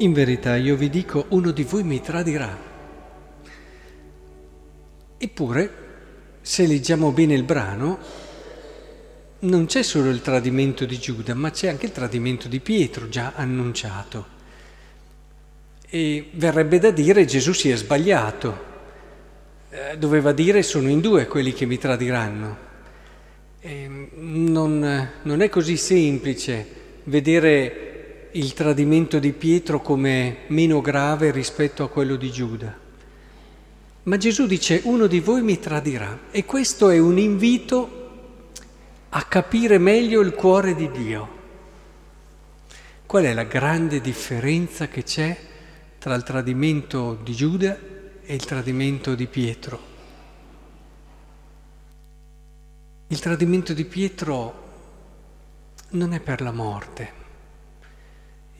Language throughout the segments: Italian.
In verità io vi dico, uno di voi mi tradirà. Eppure, se leggiamo bene il brano, non c'è solo il tradimento di Giuda, ma c'è anche il tradimento di Pietro già annunciato. E verrebbe da dire Gesù si è sbagliato, eh, doveva dire sono in due quelli che mi tradiranno. E non, non è così semplice vedere il tradimento di Pietro come meno grave rispetto a quello di Giuda. Ma Gesù dice uno di voi mi tradirà e questo è un invito a capire meglio il cuore di Dio. Qual è la grande differenza che c'è tra il tradimento di Giuda e il tradimento di Pietro? Il tradimento di Pietro non è per la morte,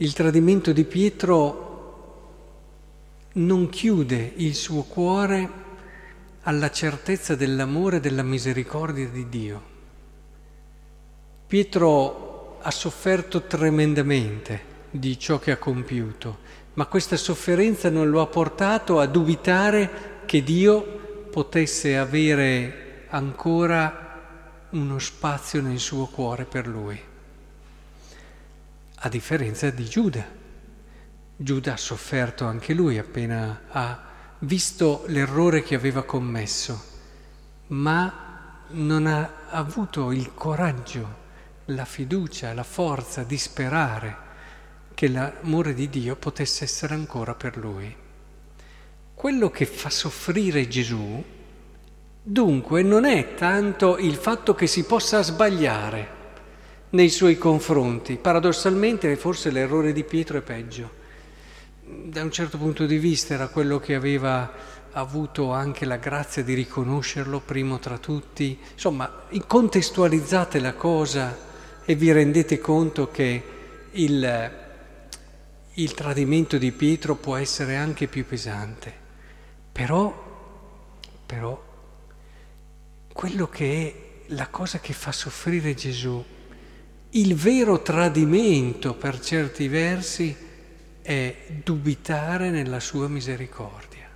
il tradimento di Pietro non chiude il suo cuore alla certezza dell'amore e della misericordia di Dio. Pietro ha sofferto tremendamente di ciò che ha compiuto, ma questa sofferenza non lo ha portato a dubitare che Dio potesse avere ancora uno spazio nel suo cuore per lui a differenza di Giuda. Giuda ha sofferto anche lui appena ha visto l'errore che aveva commesso, ma non ha avuto il coraggio, la fiducia, la forza di sperare che l'amore di Dio potesse essere ancora per lui. Quello che fa soffrire Gesù, dunque, non è tanto il fatto che si possa sbagliare, nei suoi confronti. Paradossalmente forse l'errore di Pietro è peggio. Da un certo punto di vista era quello che aveva avuto anche la grazia di riconoscerlo primo tra tutti. Insomma, contestualizzate la cosa e vi rendete conto che il, il tradimento di Pietro può essere anche più pesante. Però, però, quello che è la cosa che fa soffrire Gesù il vero tradimento per certi versi è dubitare nella sua misericordia,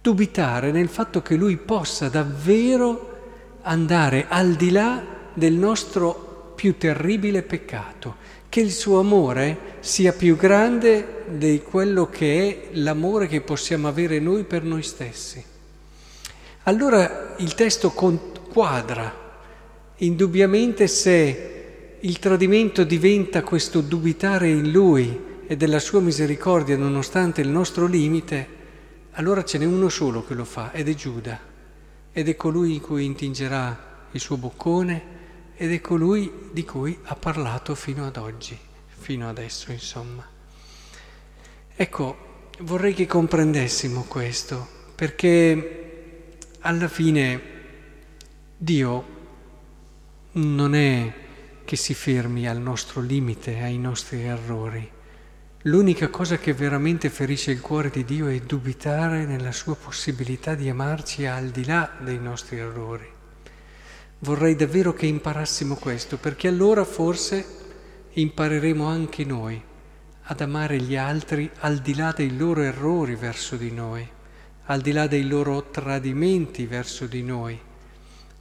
dubitare nel fatto che lui possa davvero andare al di là del nostro più terribile peccato, che il suo amore sia più grande di quello che è l'amore che possiamo avere noi per noi stessi. Allora il testo quadra indubbiamente se il tradimento diventa questo dubitare in Lui e della sua misericordia nonostante il nostro limite, allora ce n'è uno solo che lo fa ed è Giuda ed è colui in cui intingerà il suo boccone ed è colui di cui ha parlato fino ad oggi, fino adesso insomma. Ecco, vorrei che comprendessimo questo, perché alla fine Dio non è che si fermi al nostro limite, ai nostri errori. L'unica cosa che veramente ferisce il cuore di Dio è dubitare nella sua possibilità di amarci al di là dei nostri errori. Vorrei davvero che imparassimo questo, perché allora forse impareremo anche noi ad amare gli altri al di là dei loro errori verso di noi, al di là dei loro tradimenti verso di noi,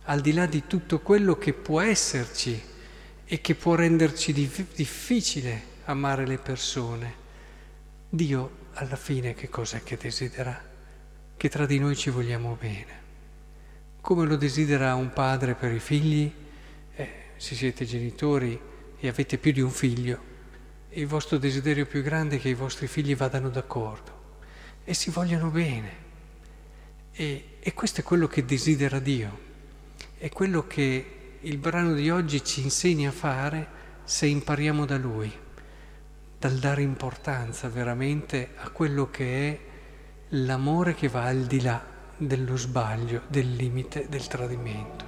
al di là di tutto quello che può esserci e che può renderci difficile amare le persone. Dio alla fine che cos'è che desidera? Che tra di noi ci vogliamo bene. Come lo desidera un padre per i figli, eh, se siete genitori e avete più di un figlio, il vostro desiderio più grande è che i vostri figli vadano d'accordo e si vogliano bene. E, e questo è quello che desidera Dio, è quello che il brano di oggi ci insegna a fare se impariamo da lui, dal dare importanza veramente a quello che è l'amore che va al di là dello sbaglio, del limite, del tradimento.